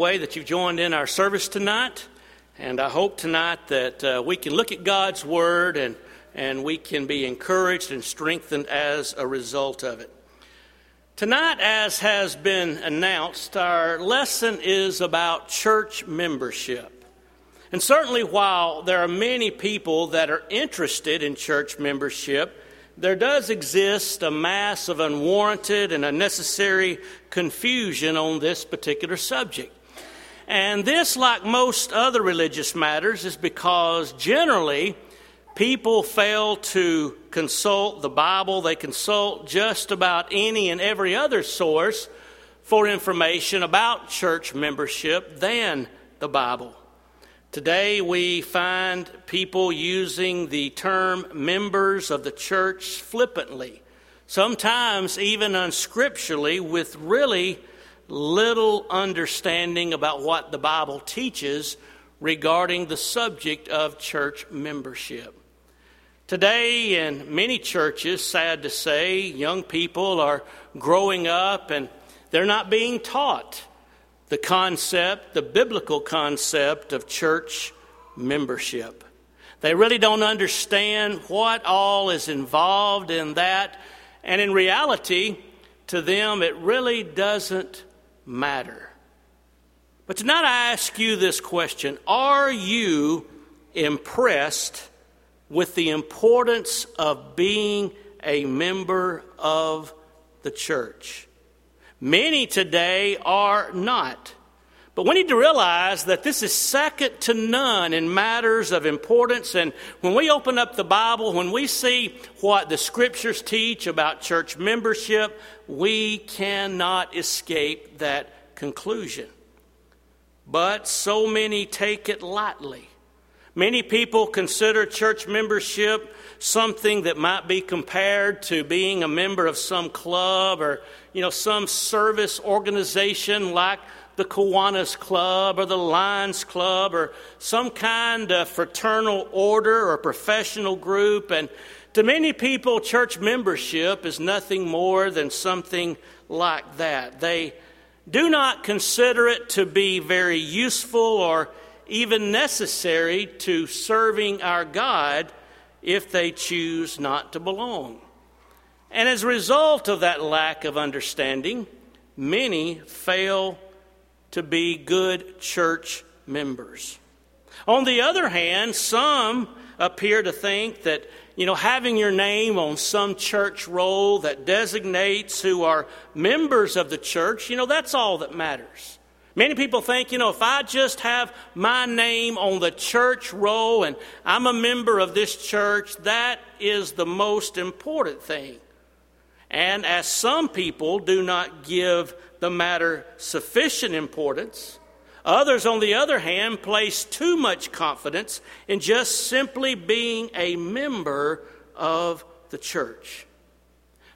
way that you've joined in our service tonight. And I hope tonight that uh, we can look at God's Word and, and we can be encouraged and strengthened as a result of it. Tonight, as has been announced, our lesson is about church membership. And certainly, while there are many people that are interested in church membership, there does exist a mass of unwarranted and unnecessary confusion on this particular subject. And this, like most other religious matters, is because generally people fail to consult the Bible. They consult just about any and every other source for information about church membership than the Bible. Today we find people using the term members of the church flippantly, sometimes even unscripturally, with really little understanding about what the Bible teaches regarding the subject of church membership. Today, in many churches, sad to say, young people are growing up and they're not being taught the concept, the biblical concept of church membership. They really don't understand what all is involved in that, and in reality, to them, it really doesn't matter. But tonight I ask you this question Are you impressed with the importance of being a member of the church? Many today are not. But we need to realize that this is second to none in matters of importance. And when we open up the Bible, when we see what the scriptures teach about church membership, we cannot escape that conclusion. But so many take it lightly. Many people consider church membership something that might be compared to being a member of some club or, you know, some service organization like the Kiwanis Club or the Lions Club or some kind of fraternal order or professional group. And to many people, church membership is nothing more than something like that. They do not consider it to be very useful or even necessary to serving our God if they choose not to belong. And as a result of that lack of understanding, many fail to be good church members. On the other hand, some appear to think that, you know, having your name on some church roll that designates who are members of the church, you know, that's all that matters. Many people think, you know, if I just have my name on the church roll and I'm a member of this church, that is the most important thing. And as some people do not give the matter sufficient importance. Others, on the other hand, place too much confidence in just simply being a member of the church.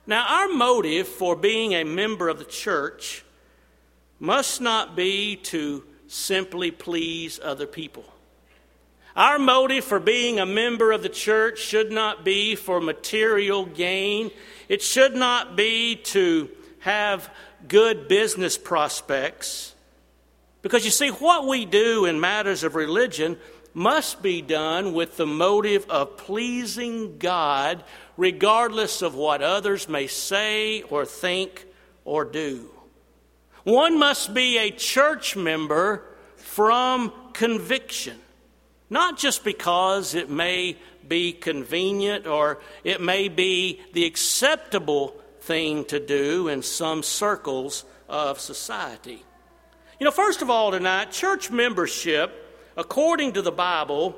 Now, our motive for being a member of the church must not be to simply please other people. Our motive for being a member of the church should not be for material gain. It should not be to have good business prospects. Because you see, what we do in matters of religion must be done with the motive of pleasing God, regardless of what others may say or think or do. One must be a church member from conviction, not just because it may be convenient or it may be the acceptable thing to do in some circles of society. You know, first of all, tonight, church membership, according to the Bible,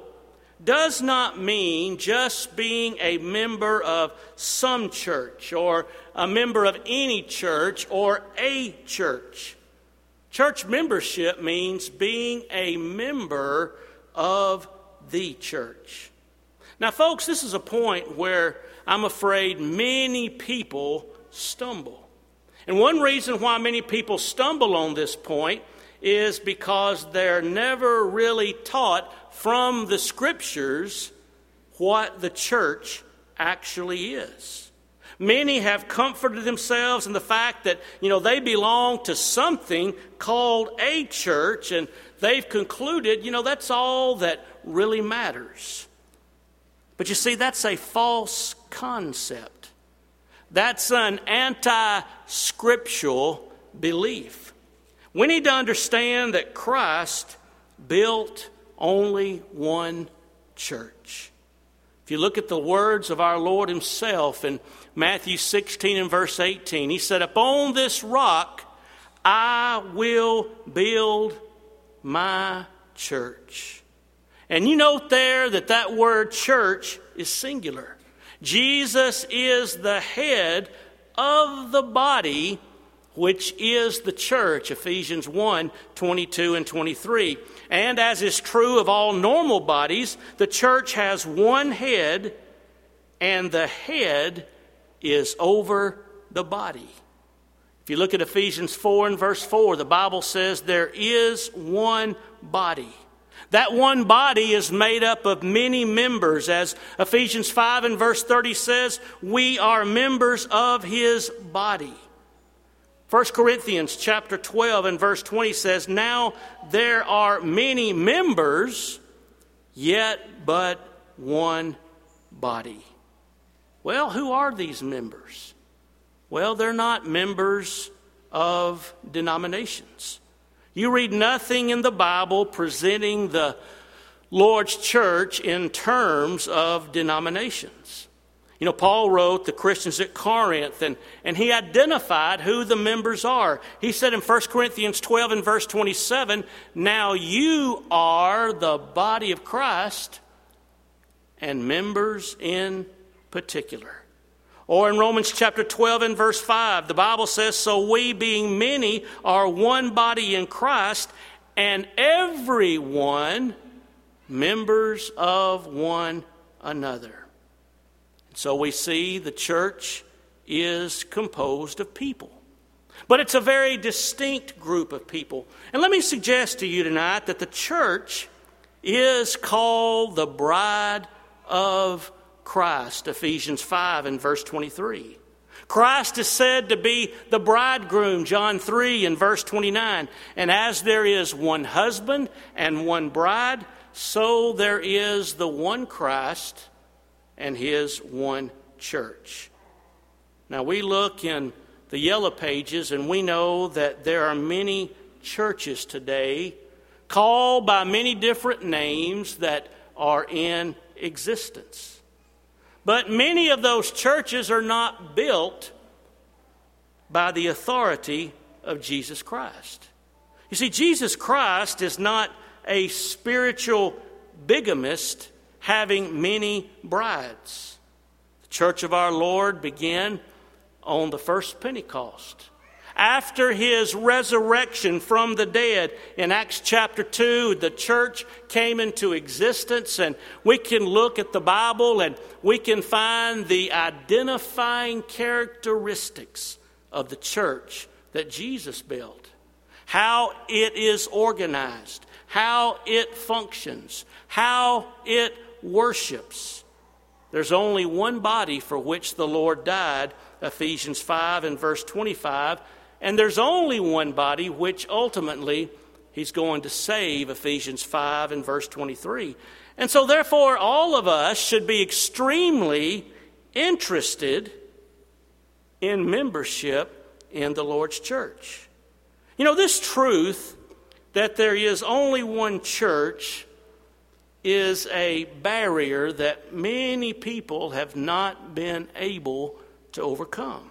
does not mean just being a member of some church or a member of any church or a church. Church membership means being a member of the church. Now, folks, this is a point where I'm afraid many people stumble. And one reason why many people stumble on this point is because they're never really taught from the scriptures what the church actually is. Many have comforted themselves in the fact that, you know, they belong to something called a church, and they've concluded, you know, that's all that really matters. But you see, that's a false concept. That's an anti scriptural belief. We need to understand that Christ built only one church. If you look at the words of our Lord Himself in Matthew 16 and verse 18, He said, Upon this rock I will build my church. And you note there that that word church is singular. Jesus is the head of the body, which is the church, Ephesians 1 22 and 23. And as is true of all normal bodies, the church has one head, and the head is over the body. If you look at Ephesians 4 and verse 4, the Bible says there is one body. That one body is made up of many members. As Ephesians 5 and verse 30 says, we are members of his body. 1 Corinthians chapter 12 and verse 20 says, Now there are many members, yet but one body. Well, who are these members? Well, they're not members of denominations. You read nothing in the Bible presenting the Lord's church in terms of denominations. You know, Paul wrote the Christians at Corinth, and, and he identified who the members are. He said in 1 Corinthians 12 and verse 27, Now you are the body of Christ, and members in particular. Or in Romans chapter 12 and verse 5, the Bible says, So we, being many, are one body in Christ, and everyone members of one another. So we see the church is composed of people. But it's a very distinct group of people. And let me suggest to you tonight that the church is called the bride of Christ, Ephesians 5 and verse 23. Christ is said to be the bridegroom, John 3 and verse 29. And as there is one husband and one bride, so there is the one Christ and his one church. Now, we look in the yellow pages and we know that there are many churches today called by many different names that are in existence. But many of those churches are not built by the authority of Jesus Christ. You see, Jesus Christ is not a spiritual bigamist having many brides. The church of our Lord began on the first Pentecost. After his resurrection from the dead in Acts chapter 2, the church came into existence, and we can look at the Bible and we can find the identifying characteristics of the church that Jesus built, how it is organized, how it functions, how it worships. There's only one body for which the Lord died, Ephesians 5 and verse 25, and there's only one body which ultimately he's going to save, Ephesians 5 and verse 23. And so, therefore, all of us should be extremely interested in membership in the Lord's church. You know, this truth that there is only one church is a barrier that many people have not been able to overcome.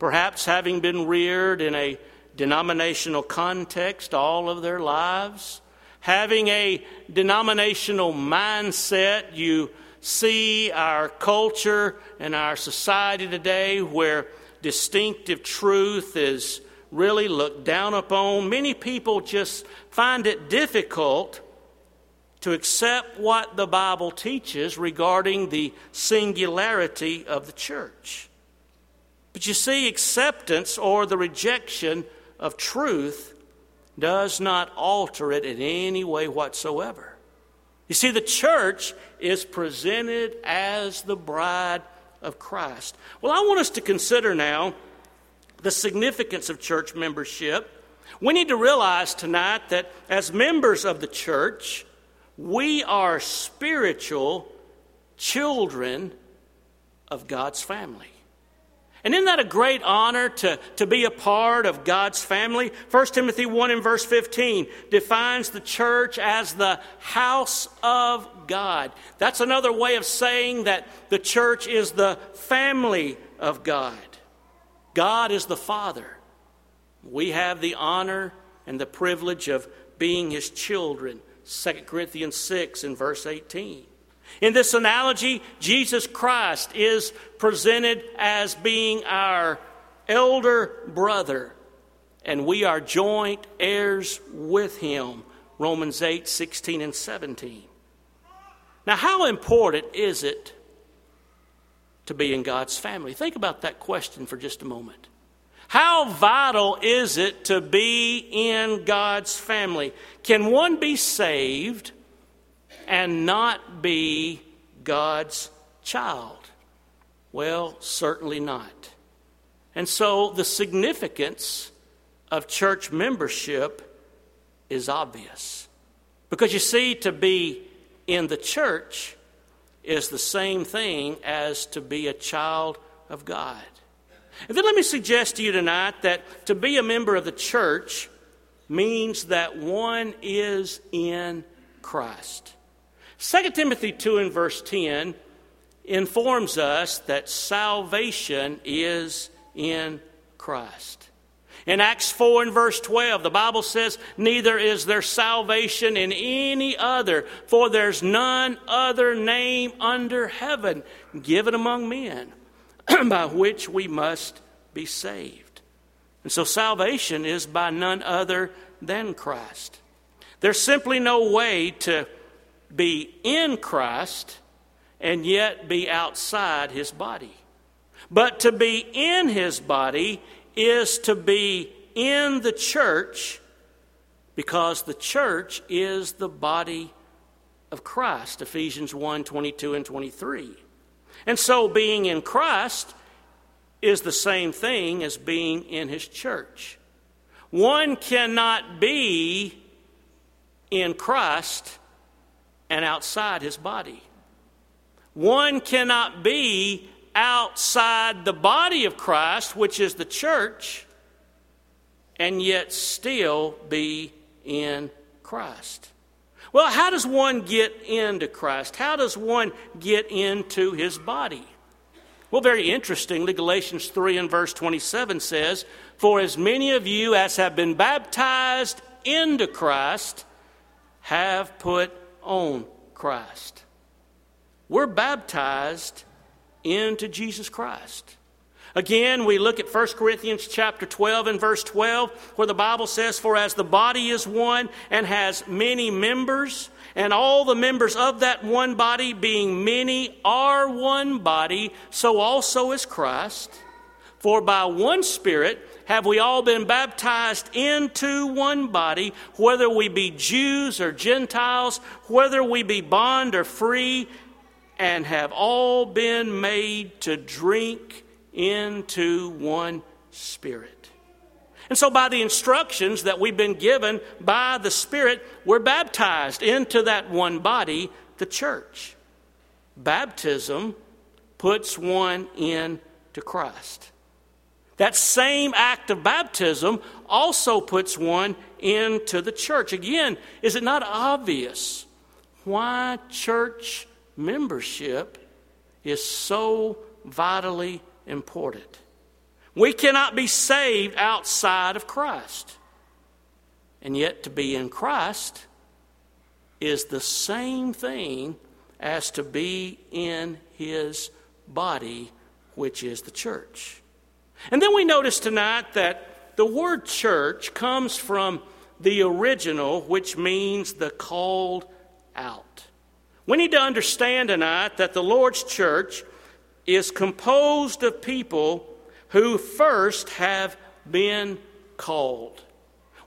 Perhaps having been reared in a denominational context all of their lives, having a denominational mindset, you see our culture and our society today where distinctive truth is really looked down upon. Many people just find it difficult to accept what the Bible teaches regarding the singularity of the church. But you see, acceptance or the rejection of truth does not alter it in any way whatsoever. You see, the church is presented as the bride of Christ. Well, I want us to consider now the significance of church membership. We need to realize tonight that as members of the church, we are spiritual children of God's family. And isn't that a great honor to, to be a part of God's family? 1 Timothy 1 and verse 15 defines the church as the house of God. That's another way of saying that the church is the family of God. God is the Father. We have the honor and the privilege of being His children. 2 Corinthians 6 and verse 18. In this analogy, Jesus Christ is presented as being our elder brother, and we are joint heirs with him. Romans 8 16 and 17. Now, how important is it to be in God's family? Think about that question for just a moment. How vital is it to be in God's family? Can one be saved and not be God's child? Well, certainly not. And so the significance of church membership is obvious. Because you see, to be in the church is the same thing as to be a child of God. And then let me suggest to you tonight that to be a member of the church means that one is in Christ. 2 Timothy 2 and verse 10 informs us that salvation is in Christ. In Acts 4 and verse 12, the Bible says, Neither is there salvation in any other, for there's none other name under heaven given among men by which we must be saved. And so salvation is by none other than Christ. There's simply no way to be in Christ and yet be outside his body. But to be in his body is to be in the church because the church is the body of Christ. Ephesians 1 22 and 23. And so being in Christ is the same thing as being in his church. One cannot be in Christ and outside his body. One cannot be outside the body of Christ, which is the church, and yet still be in Christ. Well, how does one get into Christ? How does one get into his body? Well, very interestingly, Galatians 3 and verse 27 says, For as many of you as have been baptized into Christ have put on Christ. We're baptized into Jesus Christ. Again, we look at 1 Corinthians chapter 12 and verse 12, where the Bible says, For as the body is one and has many members, and all the members of that one body, being many, are one body, so also is Christ. For by one Spirit have we all been baptized into one body, whether we be Jews or Gentiles, whether we be bond or free, and have all been made to drink into one Spirit. And so, by the instructions that we've been given by the Spirit, we're baptized into that one body, the church. Baptism puts one into Christ. That same act of baptism also puts one into the church. Again, is it not obvious why church membership is so vitally important? We cannot be saved outside of Christ. And yet, to be in Christ is the same thing as to be in his body, which is the church. And then we notice tonight that the word church comes from the original, which means the called out. We need to understand tonight that the Lord's church is composed of people who first have been called.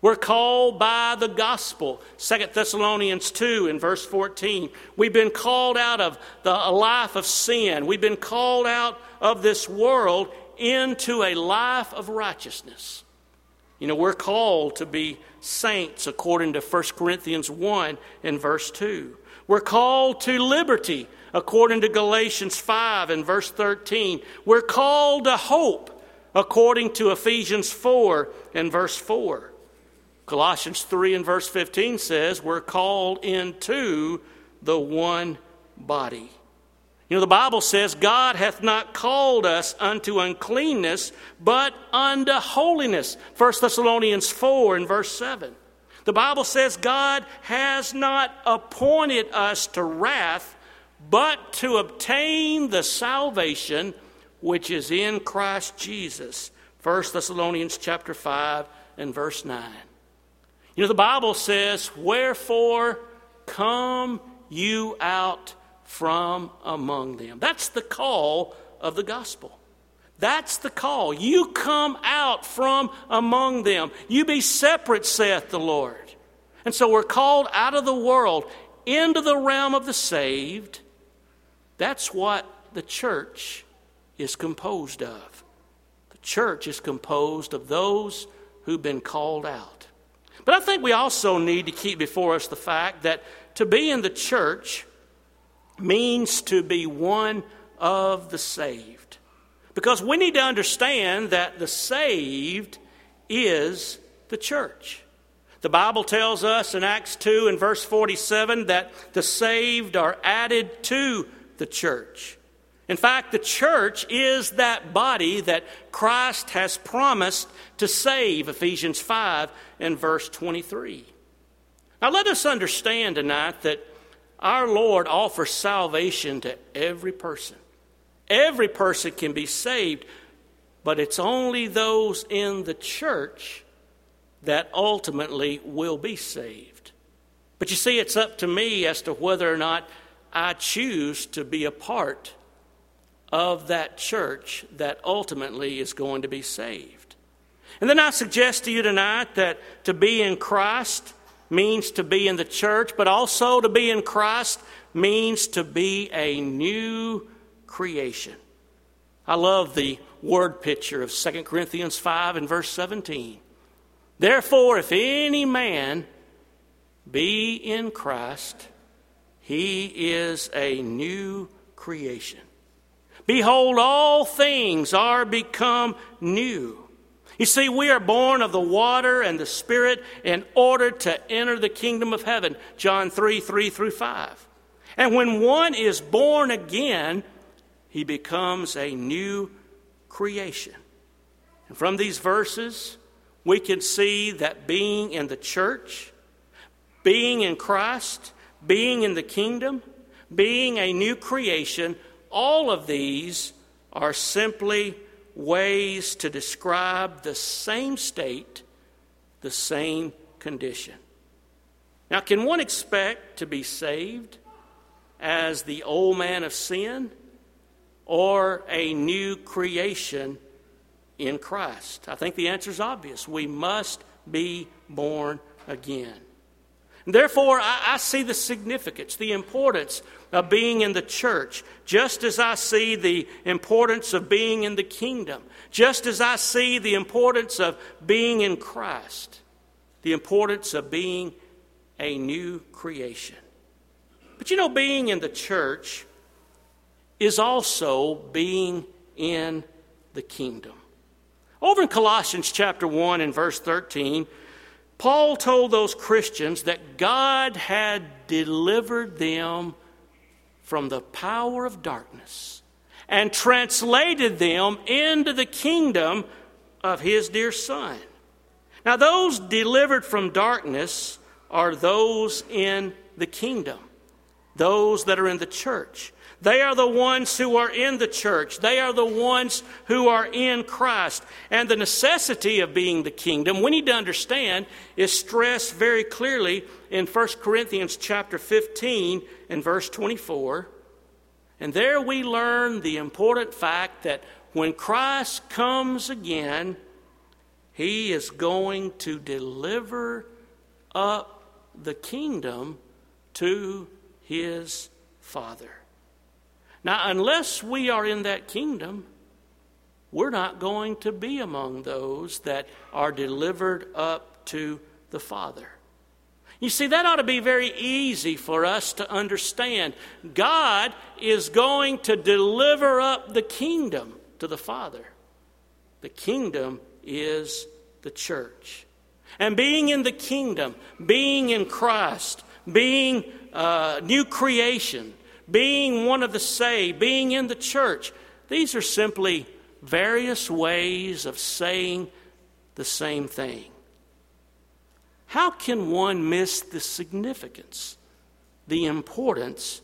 We're called by the gospel. 2 Thessalonians 2 in verse 14. We've been called out of the life of sin. We've been called out of this world into a life of righteousness. You know, we're called to be saints according to 1 Corinthians 1 and verse 2. We're called to liberty according to Galatians 5 and verse 13. We're called to hope according to Ephesians 4 and verse 4. Colossians 3 and verse 15 says we're called into the one body. You know, the Bible says, God hath not called us unto uncleanness, but unto holiness. 1 Thessalonians 4 and verse 7. The Bible says, God has not appointed us to wrath, but to obtain the salvation which is in Christ Jesus. 1 Thessalonians chapter 5 and verse 9. You know, the Bible says, Wherefore come you out from among them. That's the call of the gospel. That's the call. You come out from among them. You be separate, saith the Lord. And so we're called out of the world into the realm of the saved. That's what the church is composed of. The church is composed of those who've been called out. But I think we also need to keep before us the fact that to be in the church means to be one of the saved. Because we need to understand that the saved is the church. The Bible tells us in Acts 2 and verse 47 that the saved are added to the church. In fact, the church is that body that Christ has promised to save, Ephesians 5 and verse 23. Now, let us understand tonight that our Lord offers salvation to every person. Every person can be saved, but it's only those in the church that ultimately will be saved. But you see, it's up to me as to whether or not I choose to be a part of that church that ultimately is going to be saved. And then I suggest to you tonight that to be in Christ means to be in the church, but also to be in Christ means to be a new creation. I love the word picture of 2 Corinthians 5 and verse 17. Therefore, if any man be in Christ, he is a new creation. Behold, all things are become new. You see, we are born of the water and the Spirit in order to enter the kingdom of heaven. John 3 3 through 5. And when one is born again, he becomes a new creation. And from these verses, we can see that being in the church, being in Christ, being in the kingdom, being a new creation, all of these are simply ways to describe the same state, the same condition. Now, can one expect to be saved as the old man of sin or a new creation in Christ? I think the answer is obvious. We must be born again. Therefore, I, I, see the significance, the importance of being in the church, just as I see the importance of being in the kingdom, just as I see the importance of being in Christ, the importance of being a new creation. But you know, being in the church is also being in the kingdom. Over in Colossians chapter 1 and verse 13, Paul told those Christians that God had delivered them from the power of darkness and translated them into the kingdom of his dear Son. Now, those delivered from darkness are those in the kingdom, those that are in the church. They are the ones who are in the church. They are the ones who are in Christ. And the necessity of being the kingdom, we need to understand, is stressed very clearly in 1 Corinthians chapter 15 and verse 24. And there we learn the important fact that when Christ comes again, He is going to deliver up the kingdom to his Father. Now, unless we are in that kingdom, we're not going to be among those that are delivered up to the Father. You see, that ought to be very easy for us to understand. God is going to deliver up the kingdom to the Father. The kingdom is the church. And being in the kingdom, being in Christ, being uh, new creation, being one of the saved, being in the church, these are simply various ways of saying the same thing. How can one miss the significance, the importance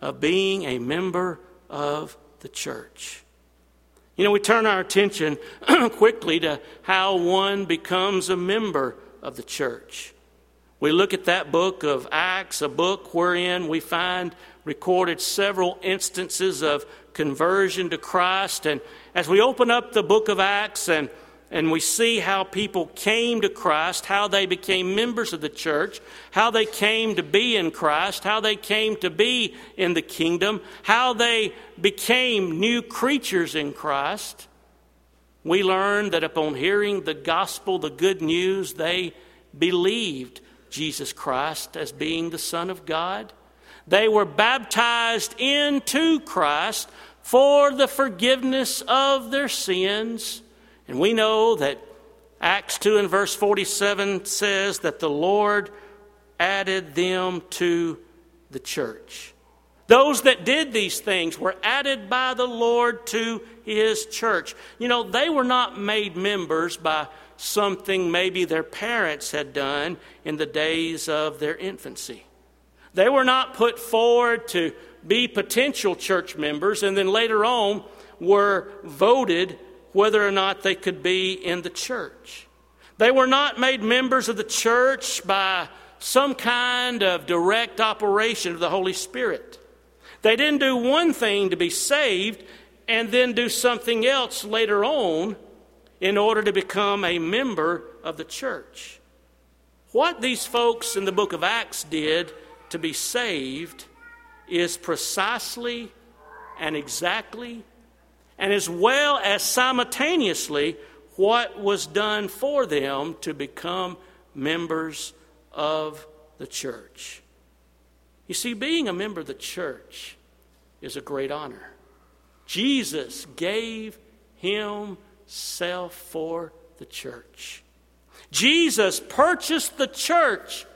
of being a member of the church? You know, we turn our attention quickly to how one becomes a member of the church. We look at that book of Acts, a book wherein we find recorded several instances of conversion to Christ. And as we open up the book of Acts and and we see how people came to Christ, how they became members of the church, how they came to be in Christ, how they came to be in the kingdom, how they became new creatures in Christ. We learn that upon hearing the gospel, the good news, they believed Jesus Christ as being the Son of God. They were baptized into Christ for the forgiveness of their sins. And we know that Acts 2 and verse 47 says that the Lord added them to the church. Those that did these things were added by the Lord to his church. You know, they were not made members by something maybe their parents had done in the days of their infancy. They were not put forward to be potential church members and then later on were voted whether or not they could be in the church. They were not made members of the church by some kind of direct operation of the Holy Spirit. They didn't do one thing to be saved and then do something else later on in order to become a member of the church. What these folks in the book of Acts did to be saved is precisely and exactly and as well as simultaneously what was done for them to become members of the church. You see, being a member of the church is a great honor. Jesus gave himself for the church. Jesus purchased the church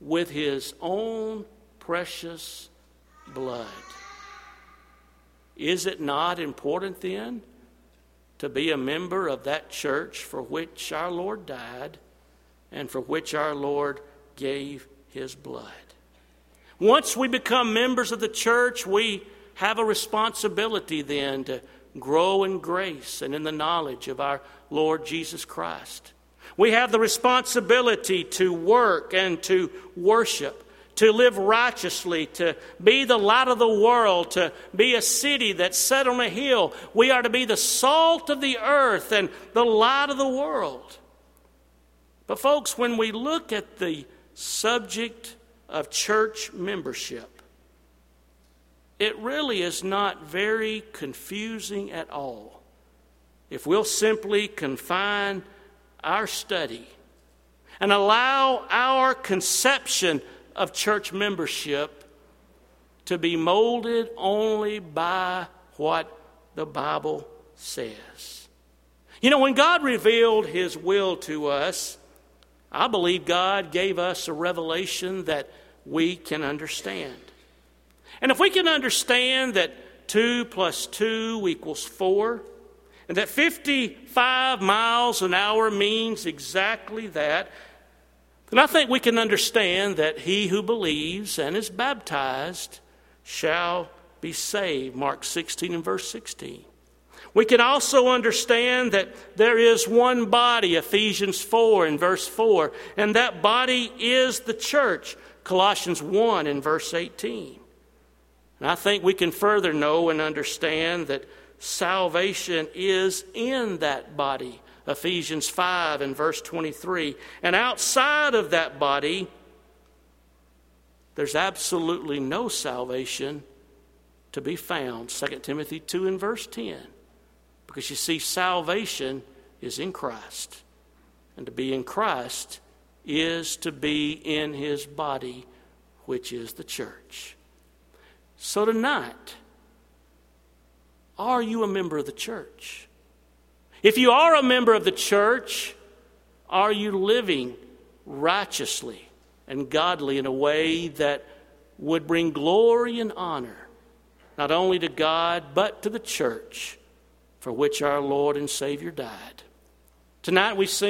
with his own precious blood. Is it not important then to be a member of that church for which our Lord died and for which our Lord gave his blood? Once we become members of the church, we have a responsibility then to grow in grace and in the knowledge of our Lord Jesus Christ. We have the responsibility to work and to worship to live righteously, to be the light of the world, to be a city that's set on a hill. We are to be the salt of the earth and the light of the world. But, folks, when we look at the subject of church membership, it really is not very confusing at all. If we'll simply confine our study and allow our conception of church membership to be molded only by what the Bible says. You know, when God revealed His will to us, I believe God gave us a revelation that we can understand. And if we can understand that 2 plus 2 equals 4, and that 55 miles an hour means exactly that, then I think we can understand that he who believes and is baptized shall be saved. Mark 16 and verse 16. We can also understand that there is one body, Ephesians 4 and verse 4, and that body is the church, Colossians 1 and verse 18. And I think we can further know and understand that salvation is in that body Ephesians 5 and verse 23. And outside of that body, there's absolutely no salvation to be found. 2 Timothy 2 and verse 10. Because you see, salvation is in Christ. And to be in Christ is to be in his body, which is the church. So tonight, are you a member of the church? If you are a member of the church, are you living righteously and godly in a way that would bring glory and honor not only to God but to the church for which our Lord and Savior died? Tonight we sing.